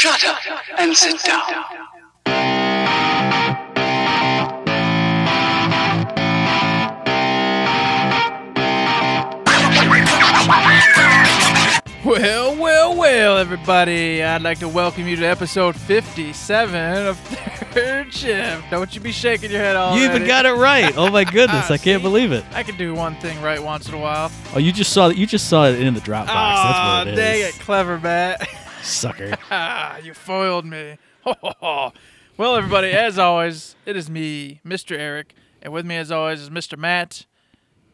Shut up and sit down. Well, well, well, everybody. I'd like to welcome you to episode 57 of Third Shift. Don't you be shaking your head all You even got it right. Oh my goodness, ah, I can't believe it. I can do one thing right once in a while. Oh, you just saw that you just saw it in the Dropbox. Aw, That's what it is. dang it, clever Matt. Sucker. You foiled me. well, everybody, as always, it is me, Mr. Eric, and with me, as always, is Mr. Matt.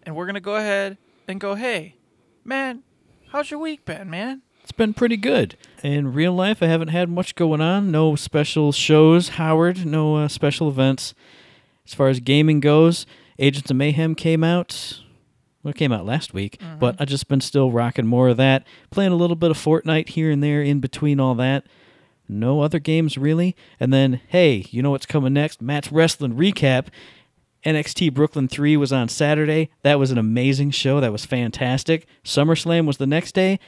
And we're going to go ahead and go, hey, man, how's your week been, man? It's been pretty good. In real life, I haven't had much going on. No special shows, Howard. No uh, special events. As far as gaming goes, Agents of Mayhem came out. Well, it came out last week, but I've just been still rocking more of that. Playing a little bit of Fortnite here and there in between all that. No other games really. And then, hey, you know what's coming next? Matt's Wrestling Recap. NXT Brooklyn 3 was on Saturday. That was an amazing show. That was fantastic. SummerSlam was the next day.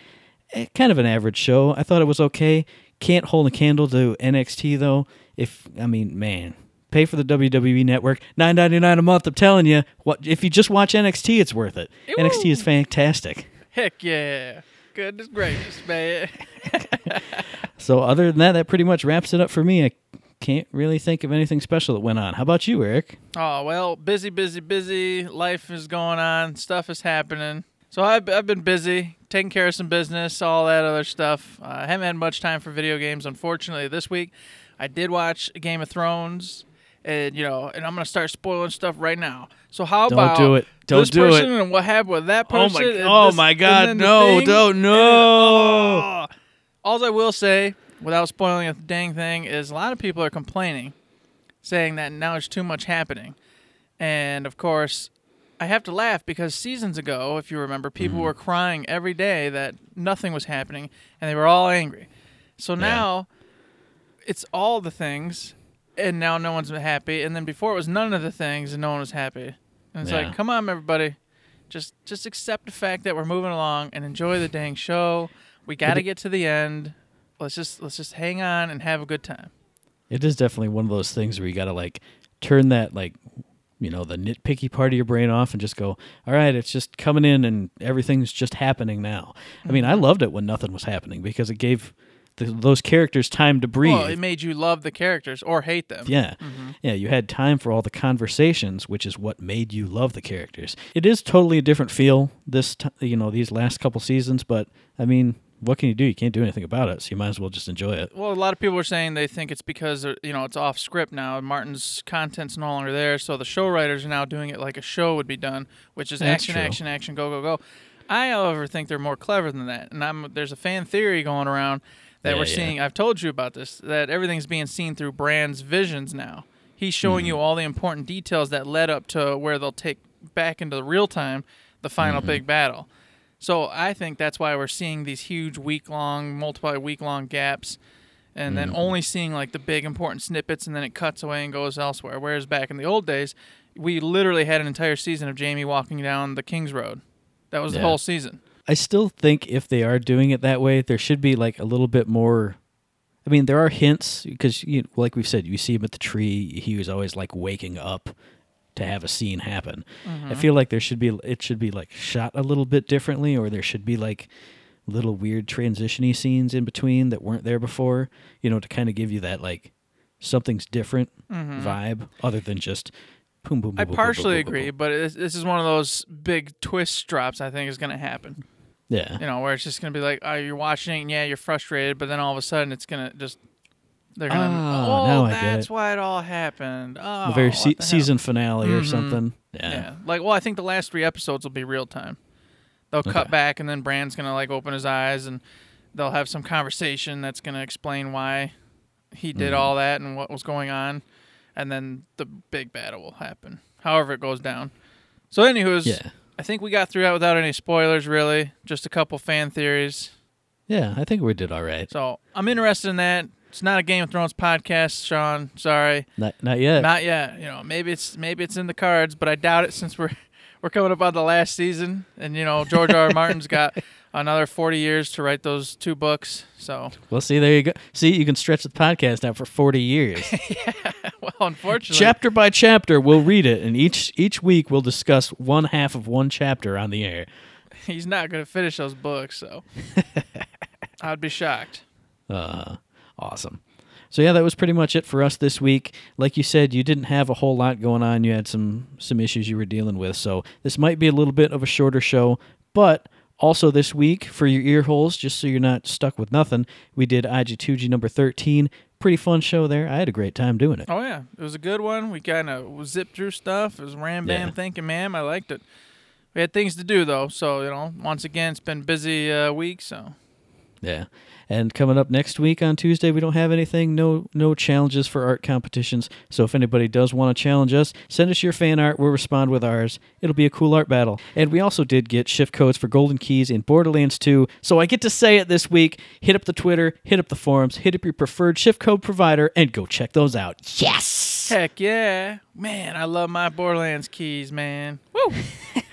Eh, kind of an average show. I thought it was okay. Can't hold a candle to NXT though. If I mean, man, pay for the WWE network. Nine ninety nine a month. I'm telling you, what if you just watch NXT, it's worth it. NXT is fantastic. Heck yeah. Goodness gracious, man. So other than that, that pretty much wraps it up for me. I can't really think of anything special that went on. How about you, Eric? Oh, well, busy, busy, busy. Life is going on. Stuff is happening. So I've, I've been busy, taking care of some business, all that other stuff. Uh, I haven't had much time for video games, unfortunately, this week. I did watch Game of Thrones, and, you know, and I'm going to start spoiling stuff right now. So how Don't about do it. Don't this do it. person and what happened with that person? Oh my- oh this- my God, no, don't- and- no. oh. All I will say, without spoiling a dang thing, is a lot of people are complaining, saying that now there's too much happening. And of course, I have to laugh because seasons ago, if you remember, people Mm-hmm. were crying every day that nothing was happening and they were all angry. So now it's all the things and now no one's happy. And then before it was none of the things and no one was happy. And it's Yeah. like, come on, everybody. Just just accept the fact that we're moving along and enjoy the dang show. We got to get to the end. Let's just let's just hang on and have a good time. It is definitely one of those things where you got to like turn that like you know the nitpicky part of your brain off and just go, all right, it's just coming in and everything's just happening now. I mean, I Mm-hmm. loved it when nothing was happening because it gave the, those characters time to breathe. Well, it made you love the characters or hate them. Yeah. Yeah, you had time for all the conversations, which is what made you love the characters. It is totally a different feel this t- you know, these last couple seasons, but I mean, what can you do? You can't do anything about it, so you might as well just enjoy it. Well, a lot of people are saying they think it's because uh, you know it's off script now. Martin's content's no longer there, so the show writers are now doing it like a show would be done, which is That's action, true. action, action, go, go, go. I, however, think they're more clever than that, and I'm there's a fan theory going around that Yeah, we're yeah. seeing. I've told you about this that everything's being seen through Bran's visions now. He's showing Mm-hmm. you all the important details that led up to where they'll take back into the real time the final Mm-hmm. big battle. So I think that's why we're seeing these huge week long, multiple week long gaps, and then Mm-hmm. only seeing like the big important snippets, and then it cuts away and goes elsewhere. Whereas back in the old days, we literally had an entire season of Jaime walking down the King's Road. That was the whole season. I still think if they are doing it that way, there should be like a little bit more. I mean, there are hints because, you, like we've said, you see him at the tree. He was always like waking up to have a scene happen. I mm-hmm. feel like there should be it should be like shot a little bit differently, or there should be like little weird transitiony scenes in between that weren't there before. You know, to kind of give you that like something's different mm-hmm. vibe, other than just boom boom. boom I boom, partially boom, boom, agree, but this is one of those big twist drops I think is going to happen. Yeah, You know, where it's just going to be like, oh, you're watching, and yeah, you're frustrated, but then all of a sudden it's going to just. They're gonna. Ah, oh, now I get that's it. why it all happened. Oh, the very se- the season finale or Mhm. something. Yeah. Like, well, I think the last three episodes will be real time. They'll cut back, and then Bran's gonna like open his eyes, and they'll have some conversation that's gonna explain why he did Mm-hmm. all that and what was going on, and then the big battle will happen. However, it goes down. So, anywho's, Yeah. I think we got through that without any spoilers. Really, just a couple fan theories. Yeah, I think we did all right. So, I'm interested in that. It's not a Game of Thrones podcast, Sean. Sorry. Not not yet. Not yet. You know, maybe it's maybe it's in the cards, but I doubt it since we're we're coming up on the last season, and you know George R. R. Martin's got another 40 years to write those two books. So, Well, see, there you go. See, you can stretch the podcast out for 40 years. well, unfortunately, chapter by chapter, we'll read it, and each each week we'll discuss one half of one chapter on the air. he's not going to finish those books. So, I'd be shocked. Uh, awesome. So yeah, that was pretty much it for us this week. Like you said, you didn't have a whole lot going on. You had some some issues you were dealing with. So this might be a little bit of a shorter show, but also this week for your ear holes, just so you're not stuck with nothing, we did IG2G number 13. Pretty fun show there. I had a great time doing it. Oh yeah, it was a good one. We kind of zipped through stuff. It was ram bam Yeah. thinking, ma'am. I liked it. We had things to do though, so you know, once again, it's been busy uh, week. So Yeah. And coming up next week on Tuesday, we don't have anything, no no challenges for art competitions. So if anybody does want to challenge us, send us your fan art. We'll respond with ours. It'll be a cool art battle. And we also did get shift codes for Golden Keys in Borderlands 2. So I get to say it this week. Hit up the Twitter, hit up the forums, hit up your preferred shift code provider, and go check those out. Yes! heck yeah, man, I love my Borderlands keys, man. Woo!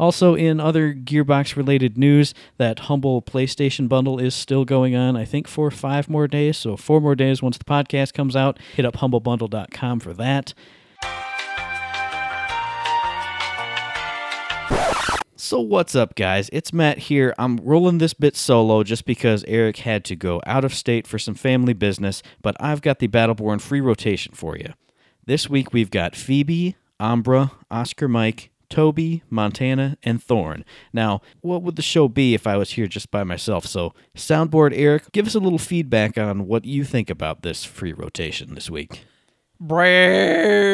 Also, in other Gearbox related news, that humble PlayStation bundle is still going on, I think, for five more days. So, four more days once the podcast comes out. Hit up humblebundle.com for that. So, what's up, guys? It's Matt here. I'm rolling this bit solo just because Eric had to go out of state for some family business, but I've got the Battleborn free rotation for you. This week we've got Phoebe, Ambra, Oscar Mike, Toby, Montana, and Thorn. Now, what would the show be if I was here just by myself? So, Soundboard Eric, give us a little feedback on what you think about this free rotation this week. Brrrr.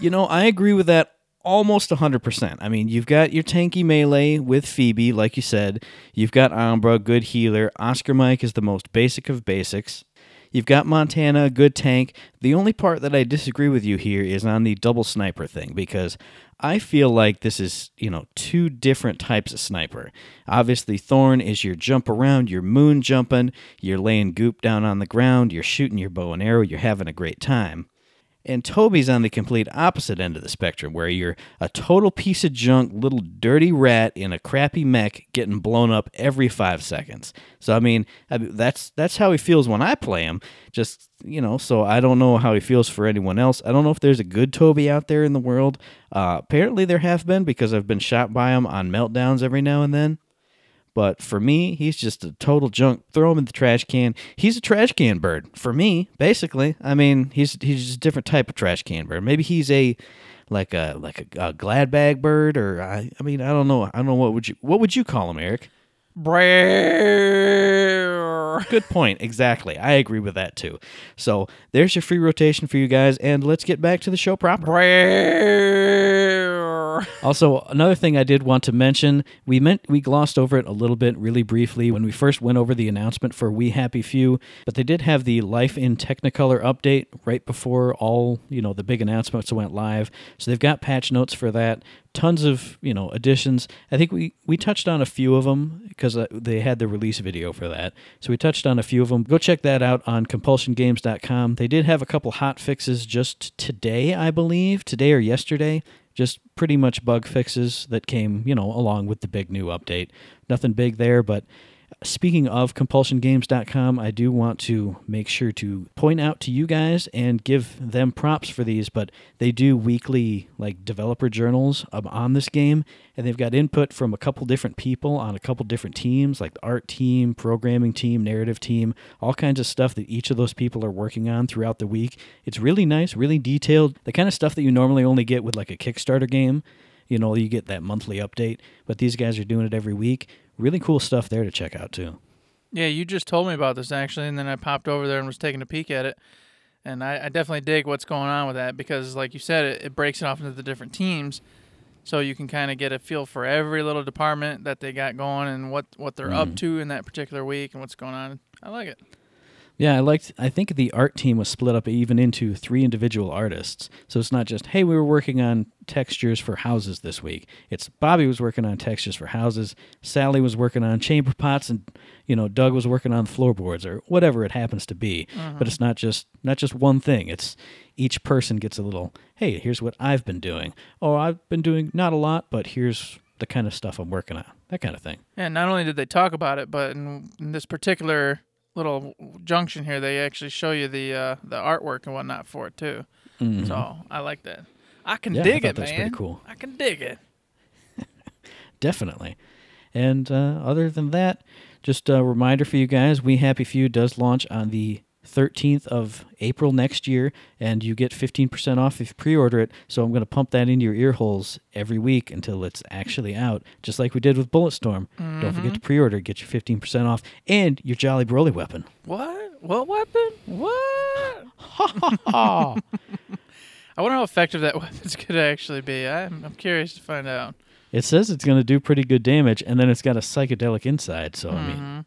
You know, I agree with that almost 100%. I mean, you've got your tanky melee with Phoebe, like you said. You've got Ambra, good healer. Oscar Mike is the most basic of basics. You've got Montana, good tank. The only part that I disagree with you here is on the double sniper thing because I feel like this is, you know, two different types of sniper. Obviously, Thorn is your jump around, you're moon jumping, you're laying goop down on the ground, you're shooting your bow and arrow, you're having a great time. And Toby's on the complete opposite end of the spectrum, where you're a total piece of junk, little dirty rat in a crappy mech getting blown up every five seconds. So I mean, that's that's how he feels when I play him. Just you know, so I don't know how he feels for anyone else. I don't know if there's a good Toby out there in the world. Uh, apparently, there have been because I've been shot by him on meltdowns every now and then. But for me, he's just a total junk. Throw him in the trash can. He's a trash can bird for me, basically. I mean, he's he's just a different type of trash can bird. Maybe he's a like a like a, a glad bag bird, or I, I mean, I don't know. I don't know what would you what would you call him, Eric? Good point. Exactly. I agree with that too. So there's your free rotation for you guys, and let's get back to the show proper. Also, another thing I did want to mention, we meant we glossed over it a little bit really briefly when we first went over the announcement for We Happy Few, but they did have the Life in Technicolor update right before all, you know, the big announcements went live. So they've got patch notes for that. Tons of, you know, additions. I think we we touched on a few of them because uh, they had the release video for that. So we touched on a few of them. Go check that out on compulsiongames.com. They did have a couple hot fixes just today, I believe, today or yesterday just pretty much bug fixes that came, you know, along with the big new update. Nothing big there, but speaking of compulsiongames.com, I do want to make sure to point out to you guys and give them props for these, but they do weekly like developer journals on this game and they've got input from a couple different people on a couple different teams like the art team, programming team, narrative team, all kinds of stuff that each of those people are working on throughout the week. It's really nice, really detailed, the kind of stuff that you normally only get with like a Kickstarter game. You know, you get that monthly update, but these guys are doing it every week. Really cool stuff there to check out too. Yeah, you just told me about this actually, and then I popped over there and was taking a peek at it. And I, I definitely dig what's going on with that because, like you said, it, it breaks it off into the different teams, so you can kind of get a feel for every little department that they got going and what what they're up mm. to in that particular week and what's going on. I like it. Yeah, I liked. I think the art team was split up even into three individual artists. So it's not just hey, we were working on textures for houses this week. It's Bobby was working on textures for houses. Sally was working on chamber pots, and you know Doug was working on floorboards or whatever it happens to be. Mm-hmm. But it's not just not just one thing. It's each person gets a little. Hey, here's what I've been doing. Oh, I've been doing not a lot, but here's the kind of stuff I'm working on. That kind of thing. And not only did they talk about it, but in, in this particular little junction here, they actually show you the uh, the artwork and whatnot for it too. Mhm. So I like that. I can Yeah, dig thought it, that was man. pretty cool. I can dig it. Definitely. And uh, other than that, just a reminder for you guys: We Happy Few does launch on the 13th of April next year, and you get 15% off if you pre-order it. So I'm going to pump that into your ear holes every week until it's actually out, just like we did with Bulletstorm. Don't forget to mm-hmm. pre-order, get your 15% off, and your Jolly Brolly weapon. What? What weapon? What? I wonder how effective that weapon's could actually be. I'm, I'm curious to find out. It says it's going to do pretty good damage, and then it's got a psychedelic inside. So I mean, mm-hmm.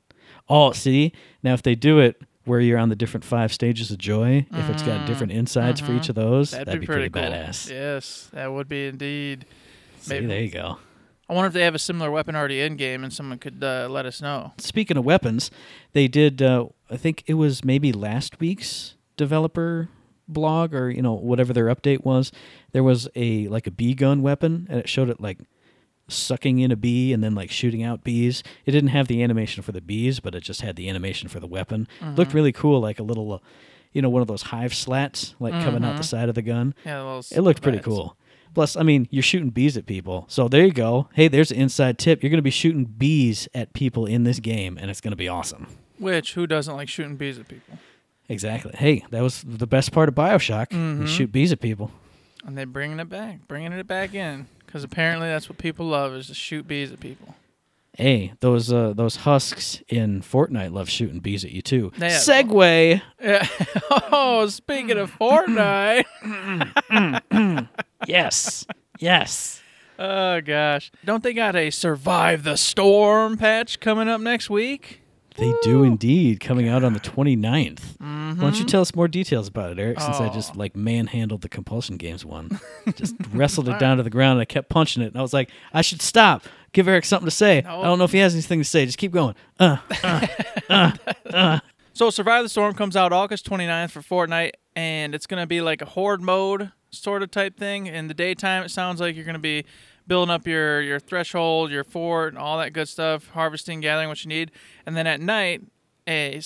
oh, see now if they do it where you're on the different five stages of joy, if it's got different insides for each of those, That'd, that'd, be, pretty, cool. badass. Yes, that would be indeed. See, maybe. there you go. I wonder if they have a similar weapon already in game, and someone could uh, let us know. Speaking of weapons, they did. Uh, I think it was maybe last week's developer blog or you know whatever their update was. There was a like a B gun weapon, and it showed it like sucking in a bee and then like shooting out bees. It didn't have the animation for the bees, but it just had the animation for the weapon. Mm-hmm. Looked really cool, like a little, uh, you know, one of those hive slats like coming out the mm-hmm. side of the gun. Yeah, those It looked pretty bats. cool. Plus, I mean, you're shooting bees at people. So there you go. Hey, there's an inside tip. You're going to be shooting bees at people in this game, and it's going to be awesome. Which who doesn't like shooting bees at people? Exactly. Hey, that was the best part of Bioshock. You mm-hmm. shoot bees at people. And they're bringing it back, bringing it back in, because apparently that's what people love is to shoot bees at people. Hey, those uh, those husks in Fortnite love shooting bees at you too. Yeah. Segue. Yeah. oh, speaking of Fortnite. Yes. yes. oh gosh, don't they got a survive the storm patch coming up next week? They do indeed, coming out on the 29th. Why don't you mm-hmm. tell us more details about it, Eric? Since I just oh. like manhandled the compulsion games one, just wrestled it down to the ground, and I kept punching it, and I was like, I should stop. Give Eric something to say. I don't know if he has anything to say. Just keep going. Uh, uh, uh, uh. So Survive the Storm comes out August 29th for Fortnite, and it's going to be like a horde mode sort of type thing. In the daytime, it sounds like you're going to be building up your, your threshold, your fort, and all that good stuff, harvesting, gathering what you need. And then at night, a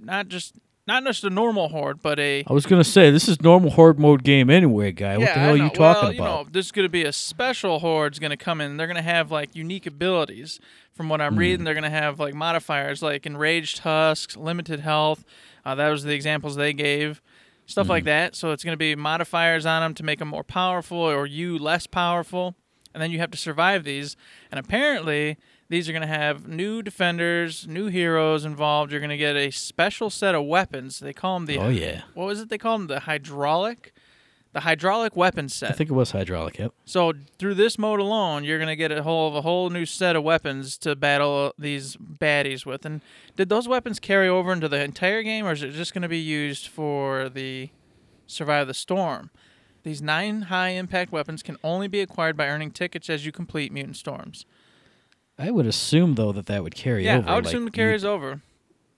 not just not just a normal horde, but a I was gonna say this is normal horde mode game anyway, guy. What the hell are you talking about? well, you about? know, there's going to be a special horde's going to come in. They're going to have like unique abilities. From what I'm Hmm. reading, they're going to have like modifiers like enraged husks, limited health. Uh, that was the examples they gave, stuff Hmm. like that. So it's going to be modifiers on them to make them more powerful or you less powerful, and then you have to survive these. And apparently, these are going to have new defenders, new heroes involved. You're going to get a special set of weapons. They call them the Oh yeah, what was it they called them? The hydraulic, the hydraulic weapon set. I think it was hydraulic. Yep. So through this mode alone, you're gonna get a whole a whole new set of weapons to battle uh, these baddies with. And did those weapons carry over into the entire game, or is it just gonna be used for the survive the storm? These nine high impact weapons can only be acquired by earning tickets as you complete mutant storms. I would assume though that that would carry Yeah, over. I would like, assume it you- carries over.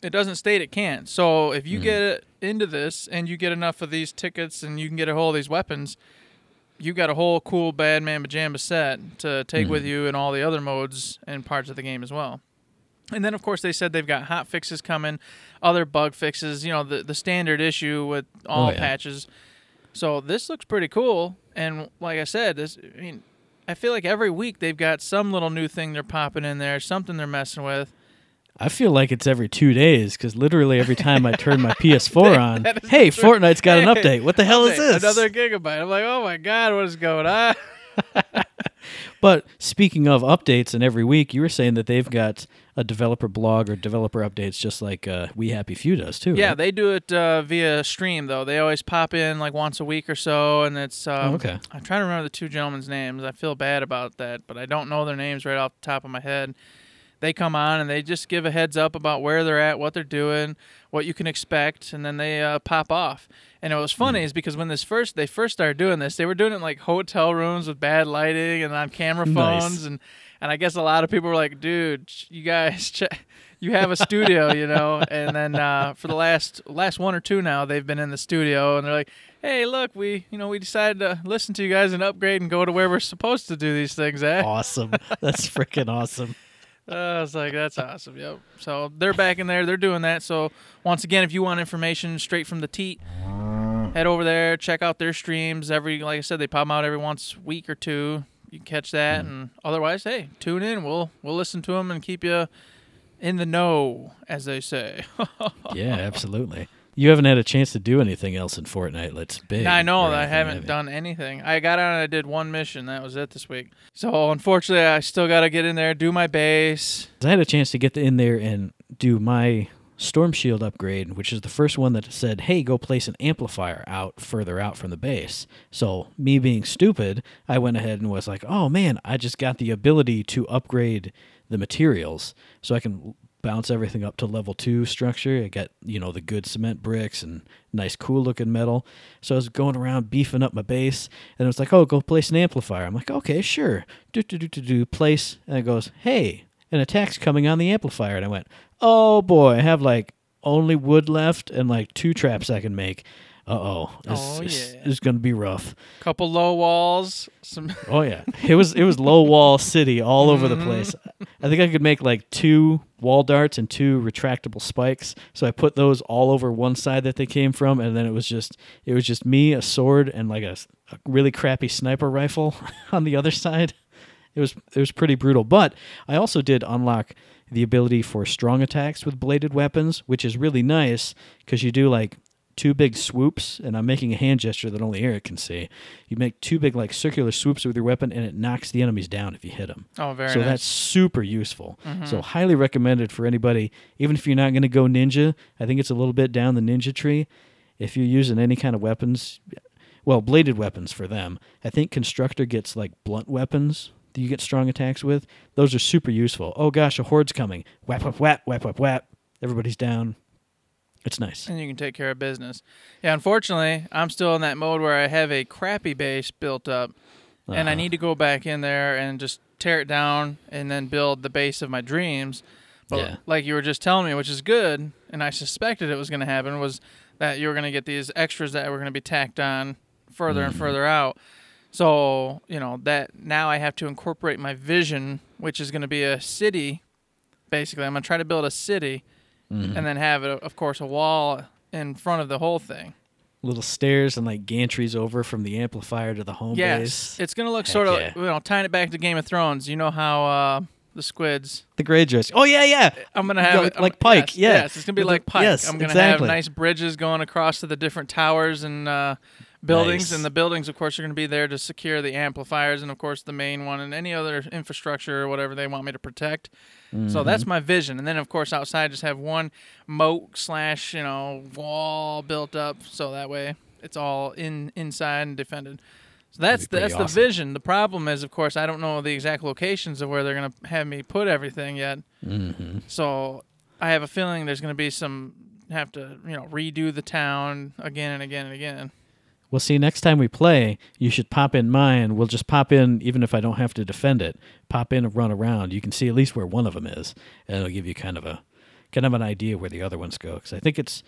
It doesn't state it can't. So if Hmm. you get into this and you get enough of these tickets and you can get a hold of these weapons, you got a whole cool bad man pajama set to take Hmm. with you in all the other modes and parts of the game as well. And then of course they said they've got hot fixes coming, other bug fixes, you know, the the standard issue with all Oh, yeah. patches. So this looks pretty cool. And like I said, this I mean I feel like every week they've got some little new thing they're popping in there, something they're messing with. I feel like it's every two days because literally every time I turn my PS4 on, hey. Fortnite's got an update. What the hell is this? Another gigabyte. I'm like, oh my god, what is going on? But speaking of updates, and every week you were saying that they've got a developer blog or developer updates, just like uh, We Happy Few does too. Yeah, right? they do it uh, via stream though. They always pop in like once a week or so, and it's. Um, Oh, okay. I'm trying to remember the two gentlemen's names. I feel bad about that, but I don't know their names right off the top of my head. They come on and they just give a heads up about where they're at, what they're doing, what you can expect, and then they uh, pop off. And it was funny is because when this first they first started doing this, they were doing it in like hotel rooms with bad lighting and on camera Nice. phones, and and I guess a lot of people were like, "Dude, you guys check you have a studio, you know, and then uh, for the last last one or two now, they've been in the studio, and they're like, "Hey, look, we you know we decided to listen to you guys and upgrade and go to where we're supposed to do these things at." awesome. That's freaking awesome. Uh, I was like, "That's awesome." Yep. So they're back in there. They're doing that. So once again, if you want information straight from the teat, head over there, check out their streams. Every like I said, they pop out every once week or two. You can catch that, and otherwise, hey, tune in. We'll we'll listen to them and keep you in the know, as they say. Yeah, absolutely. You haven't had a chance to do anything else in Fortnite. Let's big. I know that I haven't have you? done anything. I got on and I did one mission. That was it this week. So unfortunately, I still got to get in there, do my base. I had a chance to get in there and do my Storm Shield upgrade, which is the first one that said, "Hey, go place an amplifier out further out from the base." So, me being stupid, I went ahead and was like, "Oh man, I just got the ability to upgrade the materials, so I can bounce everything up to level two structure. I got you know the good cement bricks and nice, cool looking metal. So I was going around beefing up my base, and it was like, "Oh, go place an amplifier." I'm like, "Okay, sure." Do do do do do place, and it goes, "Hey." An attack's coming on the amplifier, and I went, "Oh boy, I have like only wood left and like two traps I can make. Uh oh, this, Oh, yeah. is gonna be rough. Couple low walls. Some. Oh yeah, it was it was low wall city all over the place. I think I could make like two wall darts and two retractable spikes. So I put those all over one side that they came from, and then it was just it was just me, a sword, and like a really crappy sniper rifle on the other side. It was it was pretty brutal. But I also did unlock the ability for strong attacks with bladed weapons, which is really nice because you do like two big swoops, and I'm making a hand gesture that only Eric can see. You make two big like circular swoops with your weapon, and it knocks the enemies down if you hit them. Oh, very so nice. that's super useful. Mm-hmm. So highly recommended for anybody, even if you're not going to go ninja. I think it's a little bit down the ninja tree. If you're using any kind of weapons, well, bladed weapons for them. I think constructor gets like blunt weapons that you get strong attacks with. Those are super useful. Oh gosh, a horde's coming. Whap whap whap whap whap whap. Everybody's down. It's nice. and you can take care of business. Yeah, unfortunately, I'm still in that mode where I have a crappy base built up, and I Uh-huh. need to go back in there and just tear it down and then build the base of my dreams. But Yeah. like you were just telling me, which is good, and I suspected it was going to happen, was that you were going to get these extras that were going to be tacked on further and further out. So you know that now I have to incorporate my vision, which is going to be a city. Basically, I'm going to try to build a city Mm-hmm. and then have it, of course, a wall in front of the whole thing. Little stairs and like gantries over from the amplifier to the home yes, base. it's gonna look Heck sort of yeah. you know tying it back to Game of Thrones. You know how uh, the squids. The gray Greyjoys. Oh yeah, yeah. I'm gonna have Like- it like Pike, Yes, yeah. yes, it's gonna be With the- like Pike. yes, I'm gonna exactly. have nice bridges going across to the different towers and uh, buildings, Nice. and the buildings, of course, are gonna be there to secure the amplifiers and, of course, the main one and any other infrastructure or whatever they want me to protect. So Mm-hmm. that's my vision, and then of course outside just have one moat slash you know wall built up, so that way it's all in inside and defended. So that's That'd that's pretty the vision. The problem is, of course, I don't know the exact locations of where they're gonna have me put everything yet. Mm-hmm. So I have a feeling there's gonna be some have to you know redo the town again and again and again. Well, see, next time we play, you should pop in mine. We'll just pop in, even if I don't have to defend it. Pop in and run around. You can see at least where one of them is, and it'll give you kind of a kind of an idea where the other ones go. Because I think it's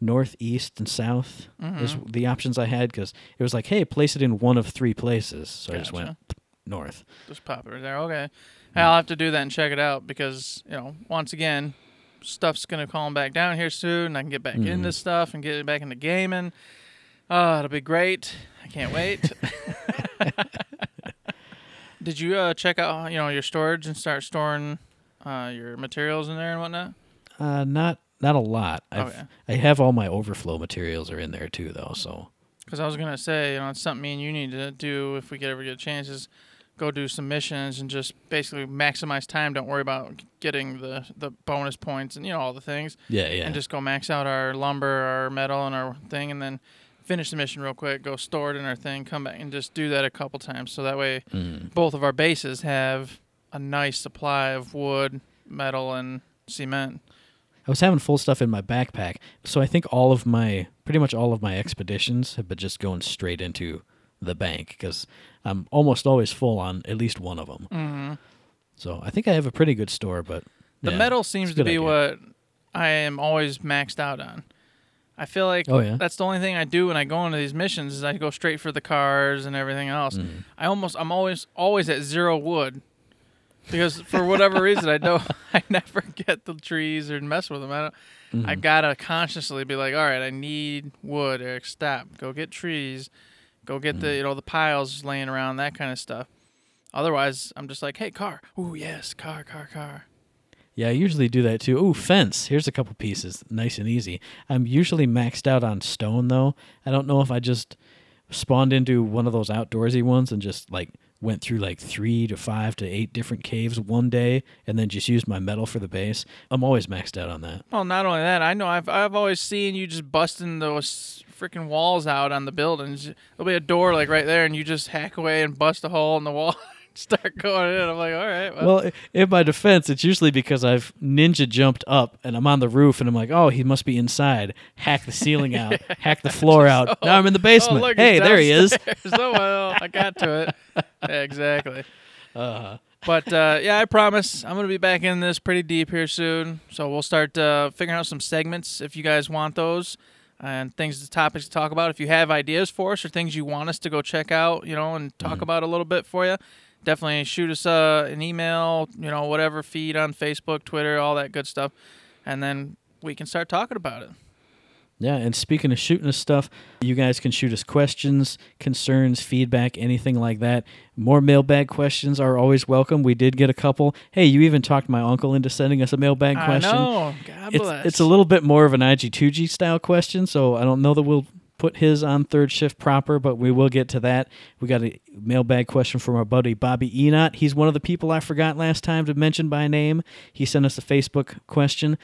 northeast and south is Mm-hmm. the options I had. Because it was like, hey, place it in one of three places. So I just went north. Just pop it right there. Okay. I'll have to do that and check it out because, you know, once again, stuff's going to calm back down here soon. And I can get back into stuff and get back into gaming. Oh, it'll be great. I can't wait. Did you uh, check out, you know, your storage and start storing uh, your materials in there and whatnot? Uh, not not a lot. I've, Okay. I have all my overflow materials are in there too, though. So Because I was gonna say, you know, it's something me and you need to do if we get ever get a chance is go do some missions and just basically maximize time. Don't worry about getting the the bonus points and you know all the things, yeah, yeah. and just go max out our lumber, our metal, and our thing, and then finish the mission real quick. Go store it in our thing, come back and just do that a couple times, so that way Mm. both of our bases have a nice supply of wood, metal, and cement. I was having full stuff in my backpack, so I think all of my pretty much all of my expeditions have been just going straight into the bank because I'm almost always full on at least one of them. Mm-hmm. So I think I have a pretty good store, but The Yeah, metal seems to be idea. what I am always maxed out on. I feel like Oh, yeah? that's the only thing I do when I go into these missions is I go straight for the cars and everything else. Mm-hmm. I almost I'm always always at zero wood. Because for whatever reason I don't I never get the trees or mess with them. I don't Mm-hmm. I gotta consciously be like, all right, I need wood. Eric, stop. Go get trees. Go get Mm-hmm. the you know the piles laying around that kind of stuff. Otherwise, I'm just like, hey, car. Ooh, yes, car, car, car. Yeah, I usually do that too. Ooh, fence. Here's a couple pieces. Nice and easy. I'm usually maxed out on stone though. I don't know if I just spawned into one of those outdoorsy ones and just like went through like three to five to eight different caves one day and then just used my metal for the base. I'm always maxed out on that. Well, not only that, I know I've I've always seen you just busting those freaking walls out on the buildings. There'll be a door like right there, and you just hack away and bust a hole in the wall. Start going in. I'm like, all right. Well, Well, in my defense, it's usually because I've ninja jumped up and I'm on the roof and I'm like, oh, he must be inside. Hack the ceiling out, hack the floor out. now I'm in the oh, basement. look, hey, there he is. oh well, I got to it. Exactly. Uh, But uh, yeah, I promise I'm gonna be back in this pretty deep here soon. So we'll start uh, figuring out some segments if you guys want those and things, topics to talk about. If you have ideas for us or things you want us to go check out, you know, and talk about a little bit for you, definitely shoot us uh, an email, you know, whatever feed on Facebook, Twitter, all that good stuff, and then we can start talking about it. Yeah, and speaking of shooting us stuff, you guys can shoot us questions, concerns, feedback, anything like that. More mailbag questions are always welcome. We did get a couple. Hey, you even talked my uncle into sending us a mailbag question. I know. God It's bless. it's a little bit more of an IG2G style question, so I don't know that we'll put his on third shift proper, but we will get to that. We got a mailbag question from our buddy Bobby Enot. He's one of the people I forgot last time to mention by name. He sent us a Facebook question.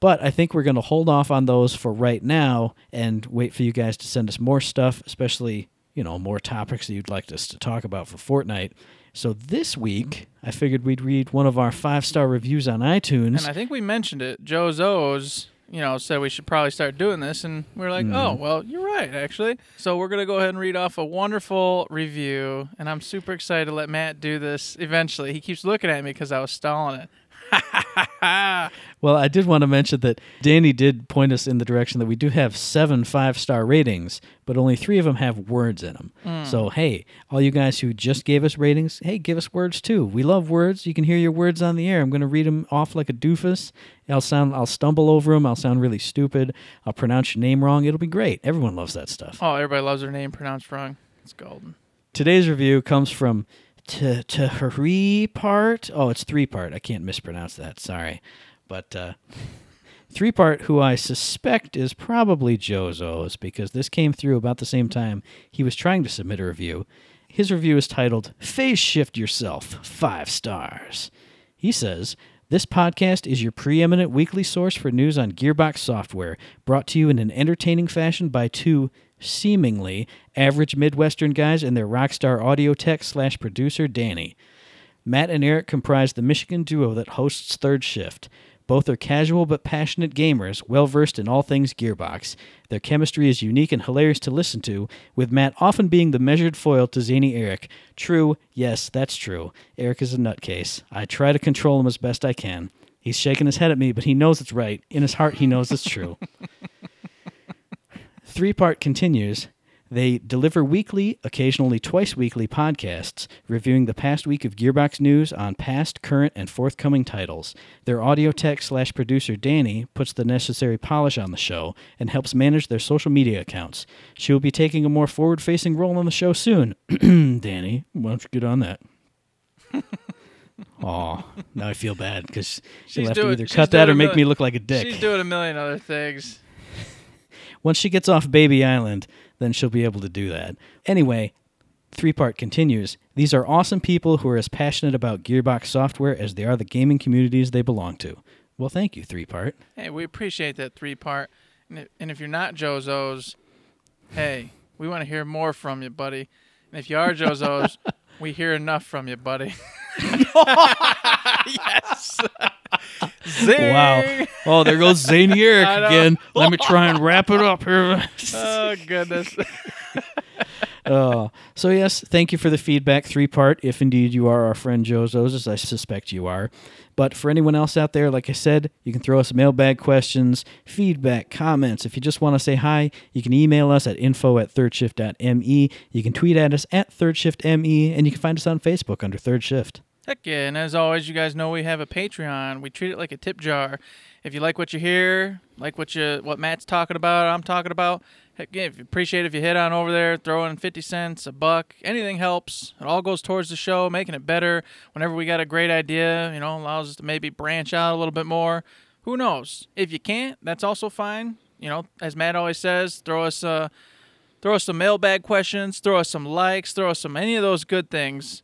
But I think we're going to hold off on those for right now and wait for you guys to send us more stuff, especially, you know, more topics that you'd like us to talk about for Fortnite. So this week, I figured we'd read one of our five star reviews on iTunes. And I think we mentioned it. Joe Zo's, you know, said we should probably start doing this, and we are like, Mm-hmm. oh, well, you're right, actually. So we're gonna go ahead and read off a wonderful review, and I'm super excited to let Matt do this eventually. He keeps looking at me because I was stalling it. Well, I did want to mention that Danny did point us in the direction that we do have seven five star ratings, but only three of them have words in them. Hmm. So, hey, all you guys who just gave us ratings, hey, give us words too. We love words. You can hear your words on the air. I'm going to read them off like a doofus. I'll sound, I'll stumble over them. I'll sound really stupid. I'll pronounce your name wrong. It'll be great. Everyone loves that stuff. Oh, everybody loves their name pronounced wrong. It's golden. Today's review comes from T- Tahri part. Oh, it's three part. I can't mispronounce that. Sorry, but uh, three part, who I suspect is probably Jozo's because this came through about the same time he was trying to submit a review. His review is titled "Phase Shift Yourself," five stars. He says. This podcast is your preeminent weekly source for news on Gearbox software, brought to you in an entertaining fashion by two seemingly average Midwestern guys and their rockstar audio tech slash producer Danny. Matt and Eric comprise the Michigan duo that hosts Third Shift. Both are casual but passionate gamers, well versed in all things Gearbox. Their chemistry is unique and hilarious to listen to, with Matt often being the measured foil to zany Eric. True, yes, that's true. Eric is a nutcase. I try to control him as best I can. He's shaking his head at me, but he knows it's right. In his heart, he knows it's true. Three part continues. They deliver weekly, occasionally twice weekly podcasts reviewing the past week of Gearbox news on past, current, and forthcoming titles. Their audio tech slash producer Danny puts the necessary polish on the show and helps manage their social media accounts. She will be taking a more forward facing role on the show soon. Danny, why don't you get on that? Aw, now I feel bad because she'll have doing- to either cut that or make me look like a dick. She's doing a million other things. Once she gets off Baby Island, then she'll be able to do that. Anyway, three part continues. These are awesome people who are as passionate about Gearbox software as they are the gaming communities they belong to. Well, thank you, three part. Hey, we appreciate that three part. And if, you're not Jozo's, hey, we want to hear more from you, buddy. And if you are Jozo's, we hear enough from you, buddy. yes. Zing! Wow. Oh, there goes Zany Eric again. Let me try and wrap it up here. Oh goodness. Oh, so yes, thank you for the feedback, three part. If indeed you are our friend Jozo's, as I suspect you are. But for anyone else out there, like I said, you can throw us mailbag questions, feedback, comments. If you just want to say hi, you can email us at info at thirdshift.me. You can tweet at us at thirdshiftme, and you can find us on Facebook under Third Shift. Heck yeah! And as always, you guys know we have a Patreon. We treat it like a tip jar. If you like what you hear, like what you what Matt's talking about, I'm talking about. Heck yeah! If you appreciate it if you hit on over there, throw in fifty cents, a buck, anything helps. It all goes towards the show, making it better. Whenever we got a great idea, you know, allows us to maybe branch out a little bit more. Who knows? If you can't, that's also fine. You know, as Matt always says, throw us uh throw us some mailbag questions, throw us some likes, throw us some any of those good things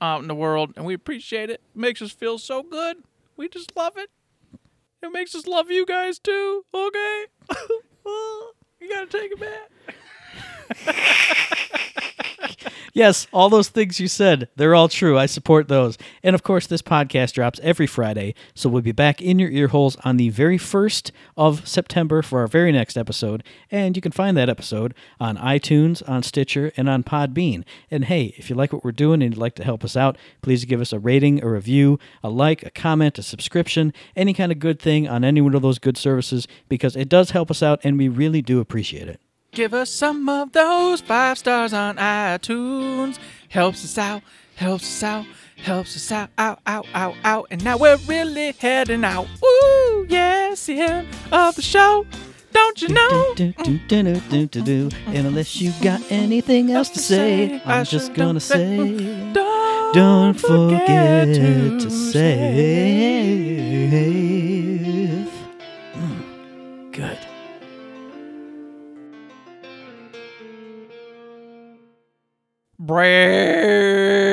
out in the world, and we appreciate it. It makes us feel so good. We just love it. It makes us love you guys too. Okay, you gotta take it back. Yes, all those things you said, they're all true. I support those. And of course, this podcast drops every Friday, so we'll be back in your ear holes on the very 1st of September for our very next episode. And you can find that episode on iTunes, on Stitcher, and on Podbean. And hey, if you like what we're doing and you'd like to help us out, please give us a rating, a review, a like, a comment, a subscription, any kind of good thing on any one of those good services because it does help us out and we really do appreciate it. Give us some of those five stars on iTunes. Helps us out, helps us out, helps us out, out, out, out, out. And now we're really heading out. Woo, yes, the end of the show. Don't you know? Do, do, do, do, do, do, do. And unless you got anything else to say, I'm just gonna say, Don't, forget to save. Brrr.